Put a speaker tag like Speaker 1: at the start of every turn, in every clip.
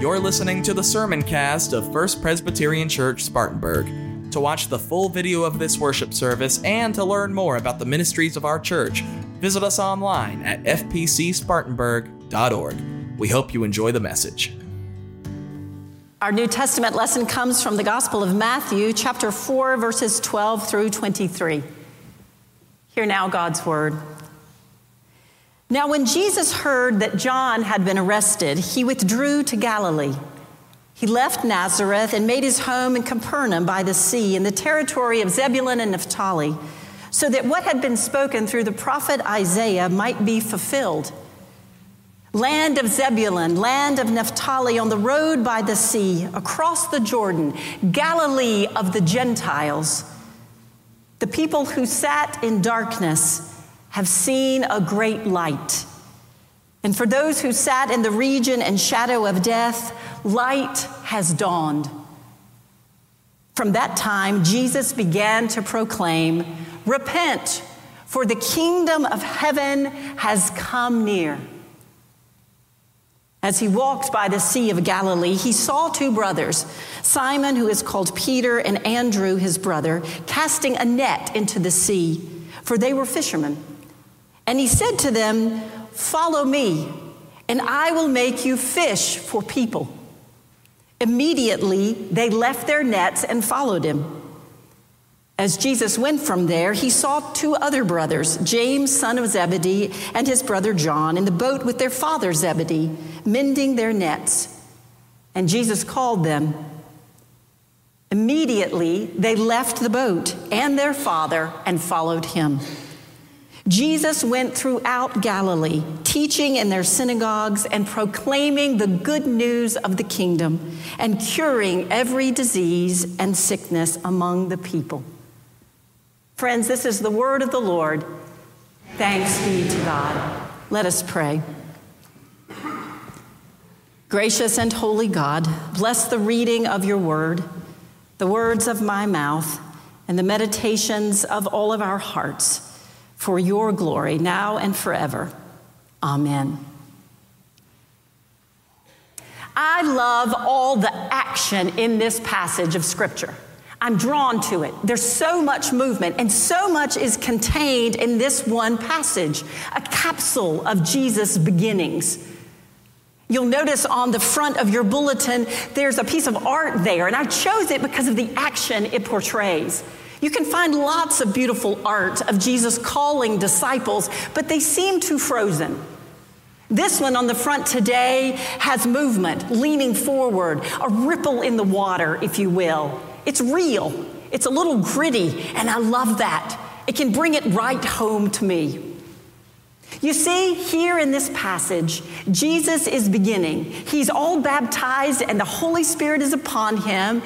Speaker 1: You're listening to the sermon cast of First Presbyterian Church Spartanburg. To watch the full video of this worship service and to learn more about the ministries of our church, visit us online at fpcspartanburg.org. We hope you enjoy the message.
Speaker 2: Our New Testament lesson comes from the Gospel of Matthew, chapter 4, verses 12 through 23. Hear now God's word. Now, when Jesus heard that John had been arrested, he withdrew to Galilee. He left Nazareth and made his home in Capernaum by the sea in the territory of Zebulun and Naphtali, so that what had been spoken through the prophet Isaiah might be fulfilled. Land of Zebulun, land of Naphtali, on the road by the sea, across the Jordan, Galilee of the Gentiles. The people who sat in darkness have seen a great light. And for those who sat in the region and shadow of death, light has dawned. From that time, Jesus began to proclaim, Repent, for the kingdom of heaven has come near. As he walked by the Sea of Galilee, he saw two brothers, Simon, who is called Peter, and Andrew, his brother, casting a net into the sea, for they were fishermen. And he said to them, Follow me, and I will make you fish for people. Immediately they left their nets and followed him. As Jesus went from there, he saw two other brothers, James, son of Zebedee, and his brother John, in the boat with their father Zebedee, mending their nets. And Jesus called them. Immediately they left the boat and their father and followed him. Jesus went throughout Galilee, teaching in their synagogues and proclaiming the good news of the kingdom and curing every disease and sickness among the people. Friends, this is the word of the Lord. Thanks be to God. Let us pray. Gracious and holy God, bless the reading of your word, the words of my mouth, and the meditations of all of our hearts for your glory, now and forever. Amen. I love all the action in this passage of Scripture. I'm drawn to it. There's so much movement, and so much is contained in this one passage a capsule of Jesus' beginnings. You'll notice on the front of your bulletin, there's a piece of art there, and I chose it because of the action it portrays. You can find lots of beautiful art of Jesus calling disciples, but they seem too frozen. This one on the front today has movement, leaning forward, a ripple in the water, if you will. It's real, it's a little gritty, and I love that. It can bring it right home to me. You see, here in this passage, Jesus is beginning. He's all baptized, and the Holy Spirit is upon him.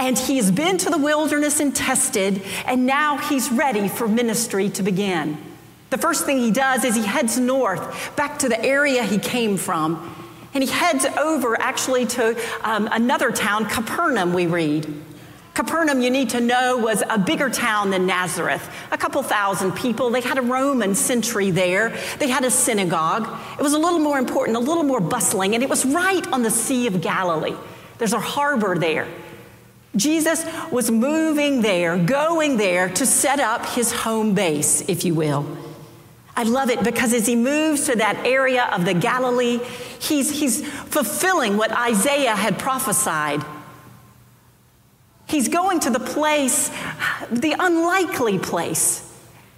Speaker 2: And he has been to the wilderness and tested, and now he's ready for ministry to begin. The first thing he does is he heads north, back to the area he came from. And he heads over actually to um, another town, Capernaum, we read. Capernaum, you need to know, was a bigger town than Nazareth, a couple thousand people. They had a Roman sentry there, they had a synagogue. It was a little more important, a little more bustling, and it was right on the Sea of Galilee. There's a harbor there. Jesus was moving there, going there to set up his home base, if you will. I love it because as he moves to that area of the Galilee, he's, he's fulfilling what Isaiah had prophesied. He's going to the place, the unlikely place,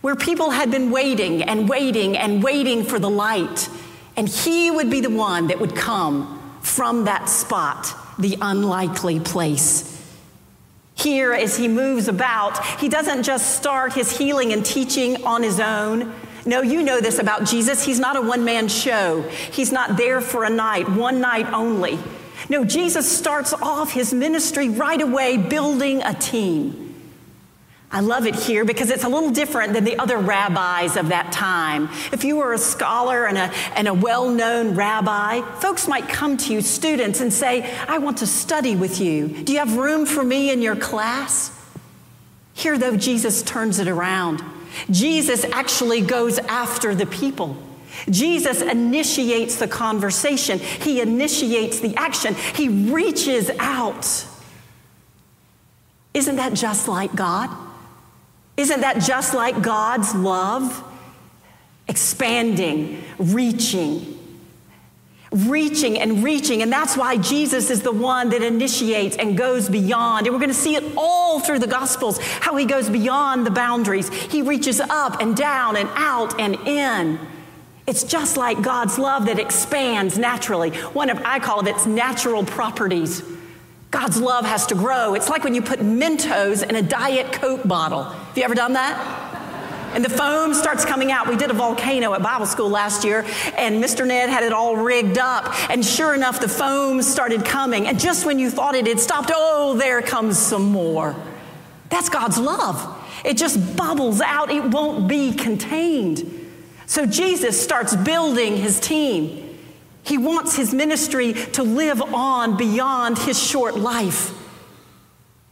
Speaker 2: where people had been waiting and waiting and waiting for the light. And he would be the one that would come from that spot, the unlikely place. Here, as he moves about, he doesn't just start his healing and teaching on his own. No, you know this about Jesus. He's not a one man show, he's not there for a night, one night only. No, Jesus starts off his ministry right away building a team. I love it here because it's a little different than the other rabbis of that time. If you were a scholar and a, and a well known rabbi, folks might come to you, students, and say, I want to study with you. Do you have room for me in your class? Here, though, Jesus turns it around. Jesus actually goes after the people. Jesus initiates the conversation, he initiates the action, he reaches out. Isn't that just like God? Isn't that just like God's love? Expanding, reaching, reaching and reaching. And that's why Jesus is the one that initiates and goes beyond. And we're going to see it all through the Gospels how he goes beyond the boundaries. He reaches up and down and out and in. It's just like God's love that expands naturally. One of, I call it its natural properties. God's love has to grow. It's like when you put Mentos in a Diet Coke bottle. Have you ever done that? and the foam starts coming out. We did a volcano at Bible school last year, and Mr. Ned had it all rigged up. And sure enough, the foam started coming. And just when you thought it had stopped, oh, there comes some more. That's God's love. It just bubbles out, it won't be contained. So Jesus starts building his team. He wants his ministry to live on beyond his short life.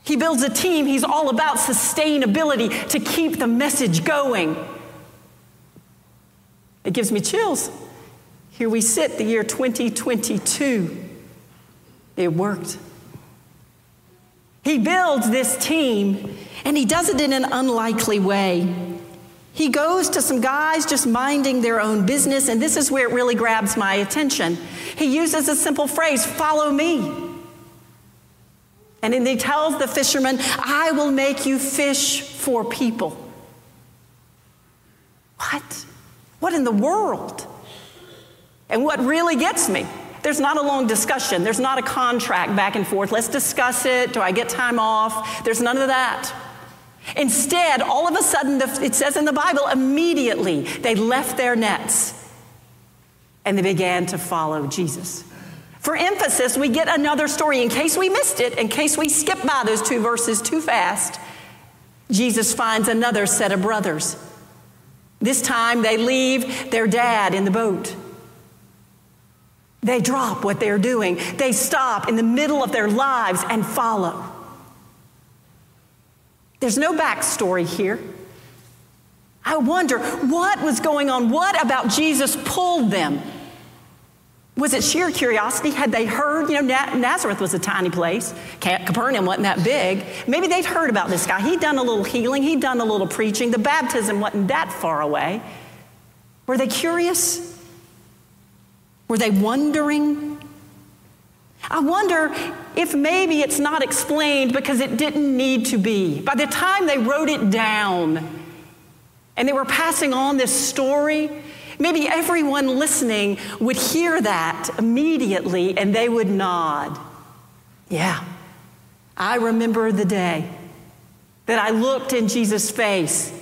Speaker 2: He builds a team, he's all about sustainability to keep the message going. It gives me chills. Here we sit, the year 2022. It worked. He builds this team, and he does it in an unlikely way. He goes to some guys just minding their own business, and this is where it really grabs my attention. He uses a simple phrase follow me. And then he tells the fishermen, I will make you fish for people. What? What in the world? And what really gets me, there's not a long discussion. There's not a contract back and forth. Let's discuss it. Do I get time off? There's none of that. Instead, all of a sudden, it says in the Bible, immediately they left their nets and they began to follow Jesus. For emphasis, we get another story. In case we missed it, in case we skip by those two verses too fast, Jesus finds another set of brothers. This time they leave their dad in the boat. They drop what they're doing. They stop in the middle of their lives and follow. There's no backstory here. I wonder what was going on? What about Jesus pulled them? Was it sheer curiosity? Had they heard? You know, Nazareth was a tiny place. Capernaum wasn't that big. Maybe they'd heard about this guy. He'd done a little healing, he'd done a little preaching. The baptism wasn't that far away. Were they curious? Were they wondering? I wonder if maybe it's not explained because it didn't need to be. By the time they wrote it down and they were passing on this story, maybe everyone listening would hear that immediately and they would nod. Yeah, I remember the day that I looked in Jesus' face,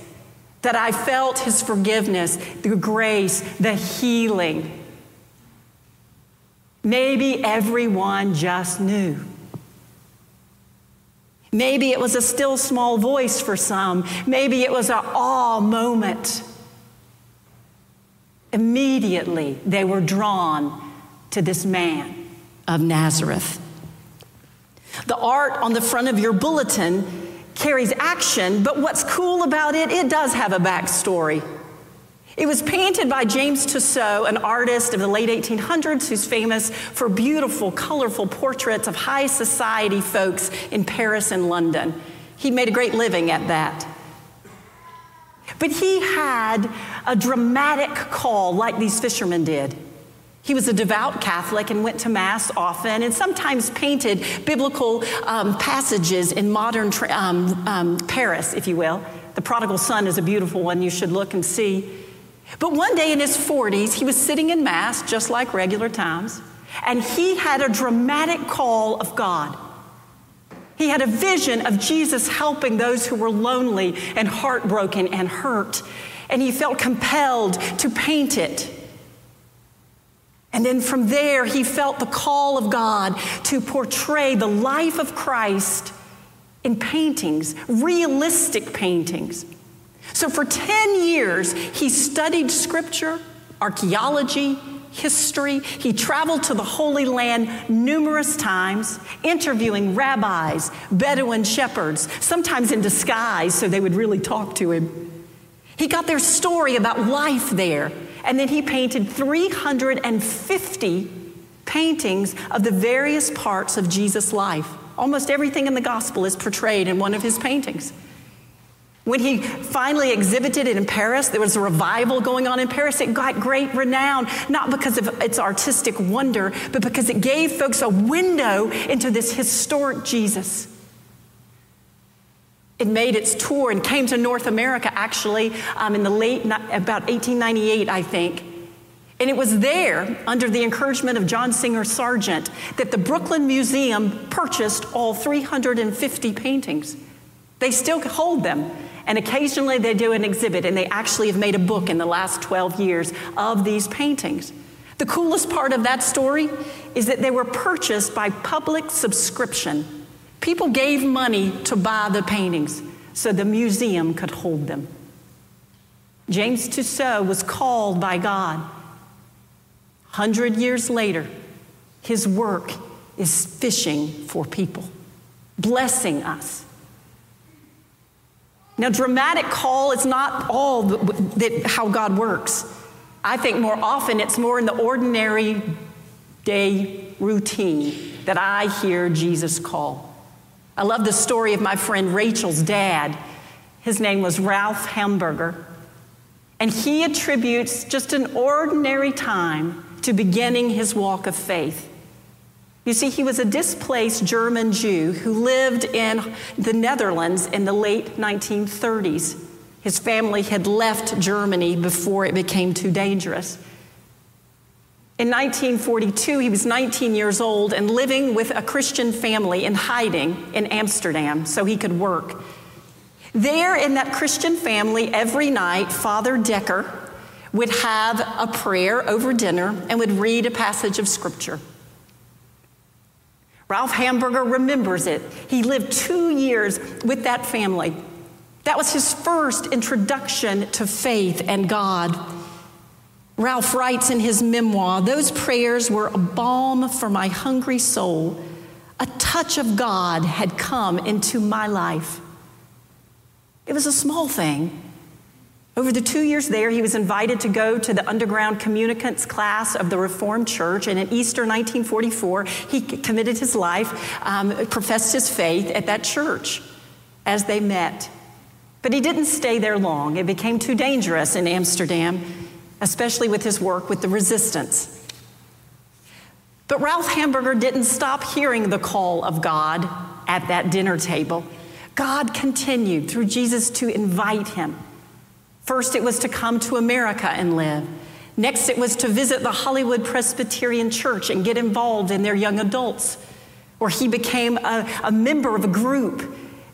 Speaker 2: that I felt his forgiveness, the grace, the healing. Maybe everyone just knew. Maybe it was a still small voice for some. Maybe it was an awe moment. Immediately, they were drawn to this man of Nazareth. The art on the front of your bulletin carries action, but what's cool about it, it does have a backstory. It was painted by James Tissot, an artist of the late 1800s who's famous for beautiful, colorful portraits of high society folks in Paris and London. He made a great living at that. But he had a dramatic call like these fishermen did. He was a devout Catholic and went to Mass often and sometimes painted biblical um, passages in modern um, um, Paris, if you will. The prodigal son is a beautiful one you should look and see. But one day in his 40s, he was sitting in Mass, just like regular times, and he had a dramatic call of God. He had a vision of Jesus helping those who were lonely and heartbroken and hurt, and he felt compelled to paint it. And then from there, he felt the call of God to portray the life of Christ in paintings, realistic paintings. So for 10 years, he studied scripture, archaeology, history. He traveled to the Holy Land numerous times, interviewing rabbis, Bedouin shepherds, sometimes in disguise so they would really talk to him. He got their story about life there And then he painted 350 paintings of the various parts of Jesus' life. Almost everything in the gospel is portrayed in one of his paintings. When he finally exhibited it in Paris, there was a revival going on in Paris. It got great renown, not because of its artistic wonder, but because it gave folks a window into this historic Jesus. It made its tour and came to North America actually um, in the late, about 1898, I think. And it was there, under the encouragement of John Singer Sargent, that the Brooklyn Museum purchased all 350 paintings. They still hold them. And occasionally they do an exhibit, and they actually have made a book in the last 12 years of these paintings. The coolest part of that story is that they were purchased by public subscription. People gave money to buy the paintings so the museum could hold them. James Tissot was called by God. Hundred years later, his work is fishing for people, blessing us now, dramatic call is not all that, how God works. I think more often it's more in the ordinary day routine that I hear Jesus call. I love the story of my friend Rachel's dad. His name was Ralph Hamburger. And he attributes just an ordinary time to beginning his walk of faith. You see, he was a displaced German Jew who lived in the Netherlands in the late 1930s. His family had left Germany before it became too dangerous. In 1942, he was 19 years old and living with a Christian family in hiding in Amsterdam so he could work. There, in that Christian family, every night, Father Decker would have a prayer over dinner and would read a passage of scripture. Ralph Hamburger remembers it. He lived two years with that family. That was his first introduction to faith and God. Ralph writes in his memoir those prayers were a balm for my hungry soul. A touch of God had come into my life. It was a small thing, over the two years there, he was invited to go to the underground communicants class of the Reformed Church, and in Easter 1944, he committed his life, um, professed his faith at that church as they met. But he didn't stay there long. It became too dangerous in Amsterdam, especially with his work with the resistance. But Ralph Hamburger didn't stop hearing the call of God at that dinner table. God continued through Jesus to invite him. First, it was to come to America and live. Next, it was to visit the Hollywood Presbyterian Church and get involved in their young adults, where he became a, a member of a group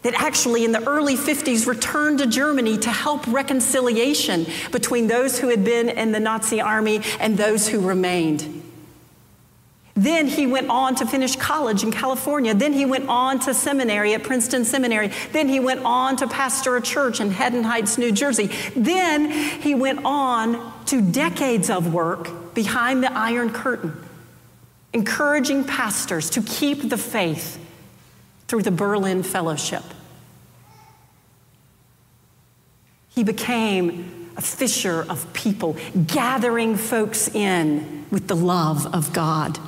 Speaker 2: that actually in the early 50s returned to Germany to help reconciliation between those who had been in the Nazi army and those who remained. Then he went on to finish college in California. Then he went on to seminary at Princeton Seminary. Then he went on to pastor a church in Haddon Heights, New Jersey. Then he went on to decades of work behind the Iron Curtain, encouraging pastors to keep the faith through the Berlin Fellowship. He became a fisher of people, gathering folks in with the love of God.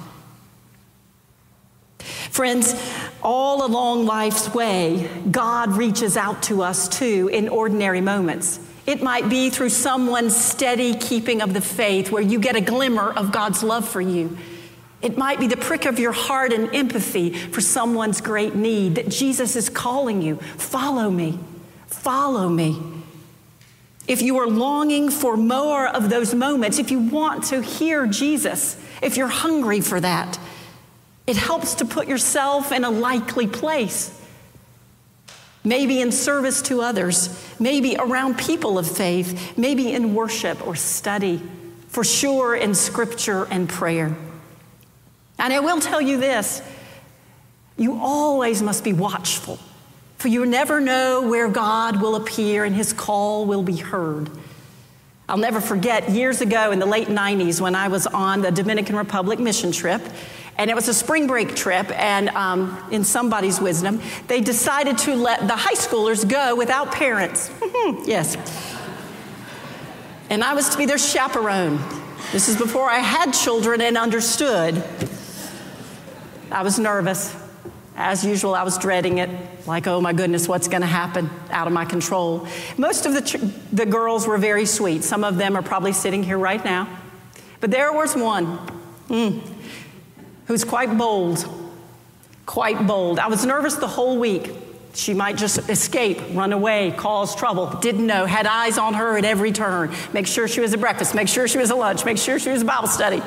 Speaker 2: Friends, all along life's way, God reaches out to us too in ordinary moments. It might be through someone's steady keeping of the faith where you get a glimmer of God's love for you. It might be the prick of your heart and empathy for someone's great need that Jesus is calling you. Follow me. Follow me. If you are longing for more of those moments, if you want to hear Jesus, if you're hungry for that, it helps to put yourself in a likely place. Maybe in service to others, maybe around people of faith, maybe in worship or study, for sure in scripture and prayer. And I will tell you this you always must be watchful, for you never know where God will appear and his call will be heard. I'll never forget years ago in the late 90s when I was on the Dominican Republic mission trip and it was a spring break trip, and um, in somebody's wisdom, they decided to let the high schoolers go without parents. yes. and I was to be their chaperone. This is before I had children and understood. I was nervous. As usual, I was dreading it, like, oh my goodness, what's going to happen? Out of my control. Most of the, ch- the girls were very sweet. Some of them are probably sitting here right now. But there was one mm, who's quite bold, quite bold. I was nervous the whole week. She might just escape, run away, cause trouble. Didn't know, had eyes on her at every turn. Make sure she was at breakfast, make sure she was at lunch, make sure she was at Bible study.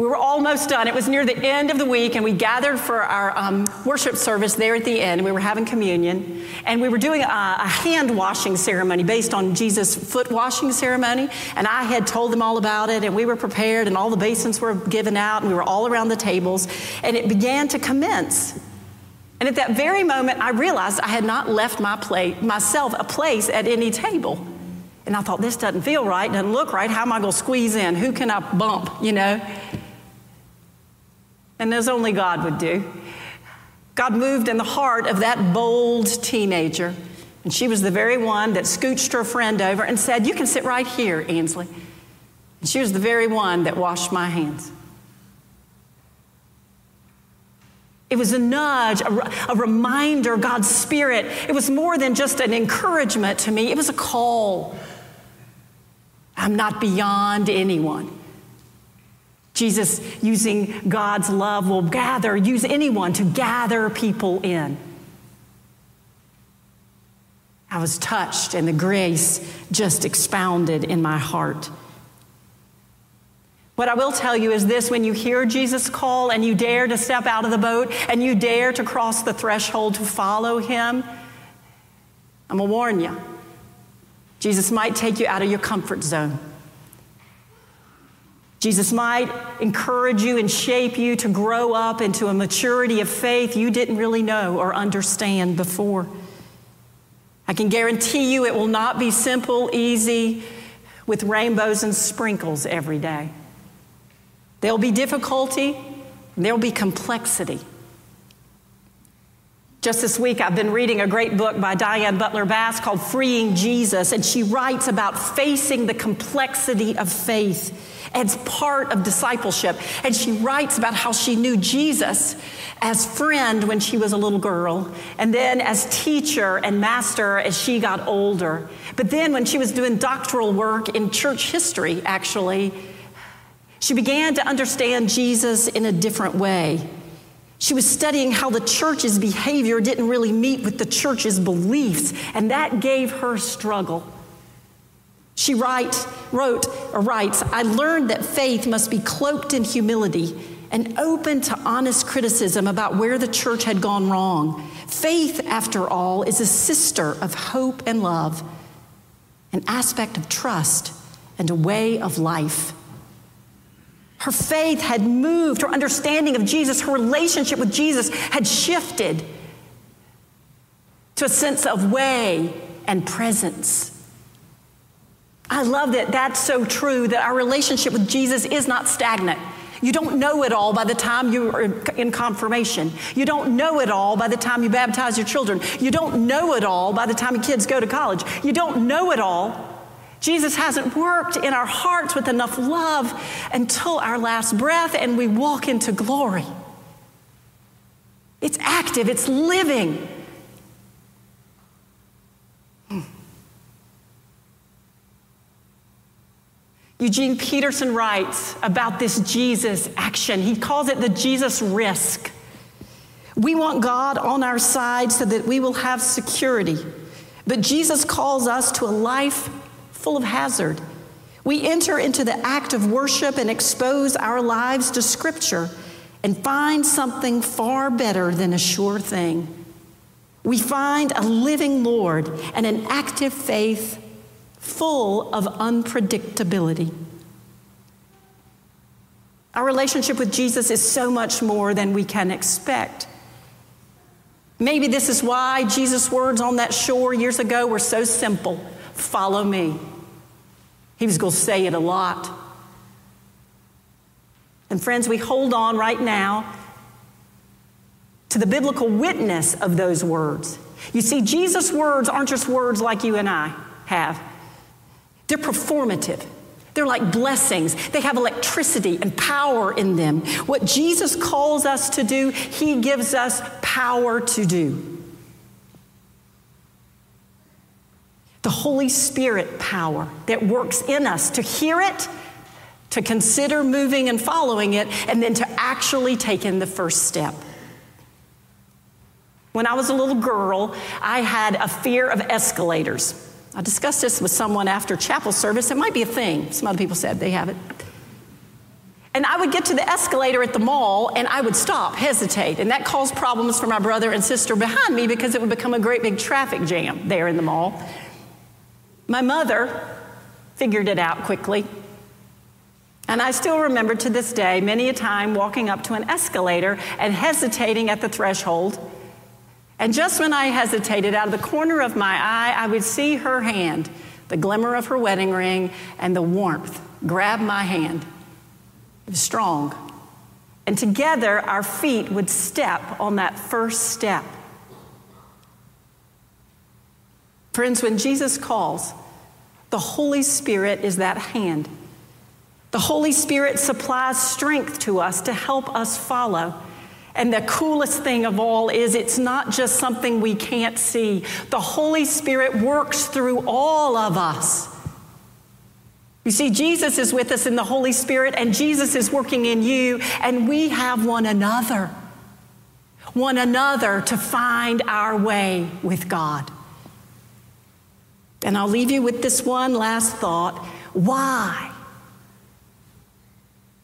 Speaker 2: We were almost done. It was near the end of the week, and we gathered for our um, worship service there at the end. We were having communion, and we were doing a, a hand washing ceremony based on Jesus' foot washing ceremony. And I had told them all about it, and we were prepared, and all the basins were given out, and we were all around the tables, and it began to commence. And at that very moment, I realized I had not left my myself a place at any table. And I thought, this doesn't feel right, doesn't look right. How am I going to squeeze in? Who can I bump, you know? And as only God would do. God moved in the heart of that bold teenager. And she was the very one that scooched her friend over and said, You can sit right here, Ansley. And she was the very one that washed my hands. It was a nudge, a, a, reminder, God's Spirit. It was more than just an encouragement to me, it was a call. I'm not beyond anyone. Jesus, using God's love, will gather, use anyone to gather people in. I was touched, and the grace just expounded in my heart. What I will tell you is this when you hear Jesus call and you dare to step out of the boat and you dare to cross the threshold to follow him, I'm going to warn you. Jesus might take you out of your comfort zone. Jesus might encourage you and shape you to grow up into a maturity of faith you didn't really know or understand before. I can guarantee you it will not be simple, easy, with rainbows and sprinkles every day. There'll be difficulty, there'll be complexity. Just this week, I've been reading a great book by Diane Butler Bass called Freeing Jesus, and she writes about facing the complexity of faith as part of discipleship. And she writes about how she knew Jesus as friend when she was a little girl, and then as teacher and master as she got older. But then when she was doing doctoral work in church history, actually, she began to understand Jesus in a different way. She was studying how the church's behavior didn't really meet with the church's beliefs, and that gave her struggle. She write, wrote or writes, I learned that faith must be cloaked in humility and open to honest criticism about where the church had gone wrong. Faith, after all, is a sister of hope and love, an aspect of trust, and a way of life. Her faith had moved, her understanding of Jesus, her relationship with Jesus had shifted to a sense of way and presence. I love that that's so true that our relationship with Jesus is not stagnant. You don't know it all by the time you're in confirmation. You don't know it all by the time you baptize your children. You don't know it all by the time your kids go to college. You don't know it all Jesus hasn't worked in our hearts with enough love until our last breath and we walk into glory. It's active, it's living. Hmm. Eugene Peterson writes about this Jesus action. He calls it the Jesus risk. We want God on our side so that we will have security. But Jesus calls us to a life full of hazard. We enter into the act of worship and expose our lives to Scripture and find something far better than a sure thing. We find a living Lord and an active faith full of unpredictability. Our relationship with Jesus is so much more than we can expect. Maybe this is why Jesus' words on that shore years ago were so simple follow me. He was going to say it a lot. And friends, we hold on right now to the biblical witness of those words. You see, Jesus' words aren't just words like you and I have. They're performative. They're like blessings. They have electricity and power in them. What Jesus calls us to do, He gives us power to do. The Holy Spirit power that works in us to hear it, to consider moving and following it, and then to actually take in the first step. When I was a little girl, I had a fear of escalators. I discussed this with someone after chapel service. It might be a thing. Some other people said they have it. And I would get to the escalator at the mall and I would stop, hesitate. And that caused problems for my brother and sister behind me because it would become a great big traffic jam there in the mall. My mother figured it out quickly. And I still remember to this day many a time walking up to an escalator and hesitating at the threshold and just when I hesitated, out of the corner of my eye, I would see her hand, the glimmer of her wedding ring, and the warmth grab my hand. It was strong. And together, our feet would step on that first step. Friends, when Jesus calls, the Holy Spirit is that hand. The Holy Spirit supplies strength to us to help us follow. And the coolest thing of all is it's not just something we can't see. The Holy Spirit works through all of us. You see, Jesus is with us in the Holy Spirit, and Jesus is working in you, and we have one another. One another to find our way with God. And I'll leave you with this one last thought. Why?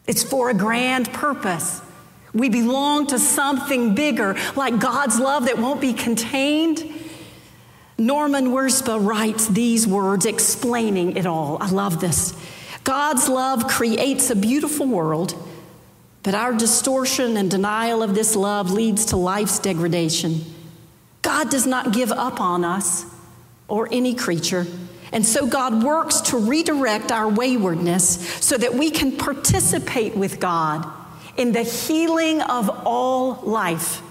Speaker 2: It's for a grand purpose. We belong to something bigger, like God's love that won't be contained. Norman Wirzba writes these words explaining it all. I love this. God's love creates a beautiful world, but our distortion and denial of this love leads to life's degradation. God does not give up on us or any creature. And so God works to redirect our waywardness so that we can participate with God in the healing of all life.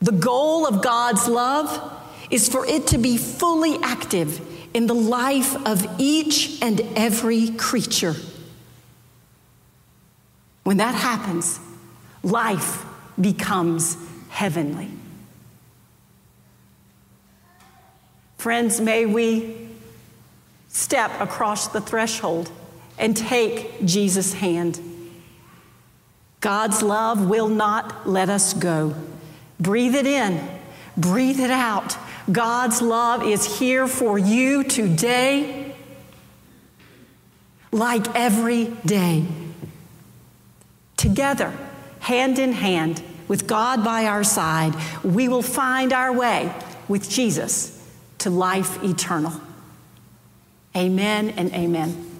Speaker 2: The goal of God's love is for it to be fully active in the life of each and every creature. When that happens, life becomes heavenly. Friends, may we step across the threshold and take Jesus' hand. God's love will not let us go. Breathe it in, breathe it out. God's love is here for you today, like every day. Together, hand in hand, with God by our side, we will find our way with Jesus to life eternal. Amen and amen.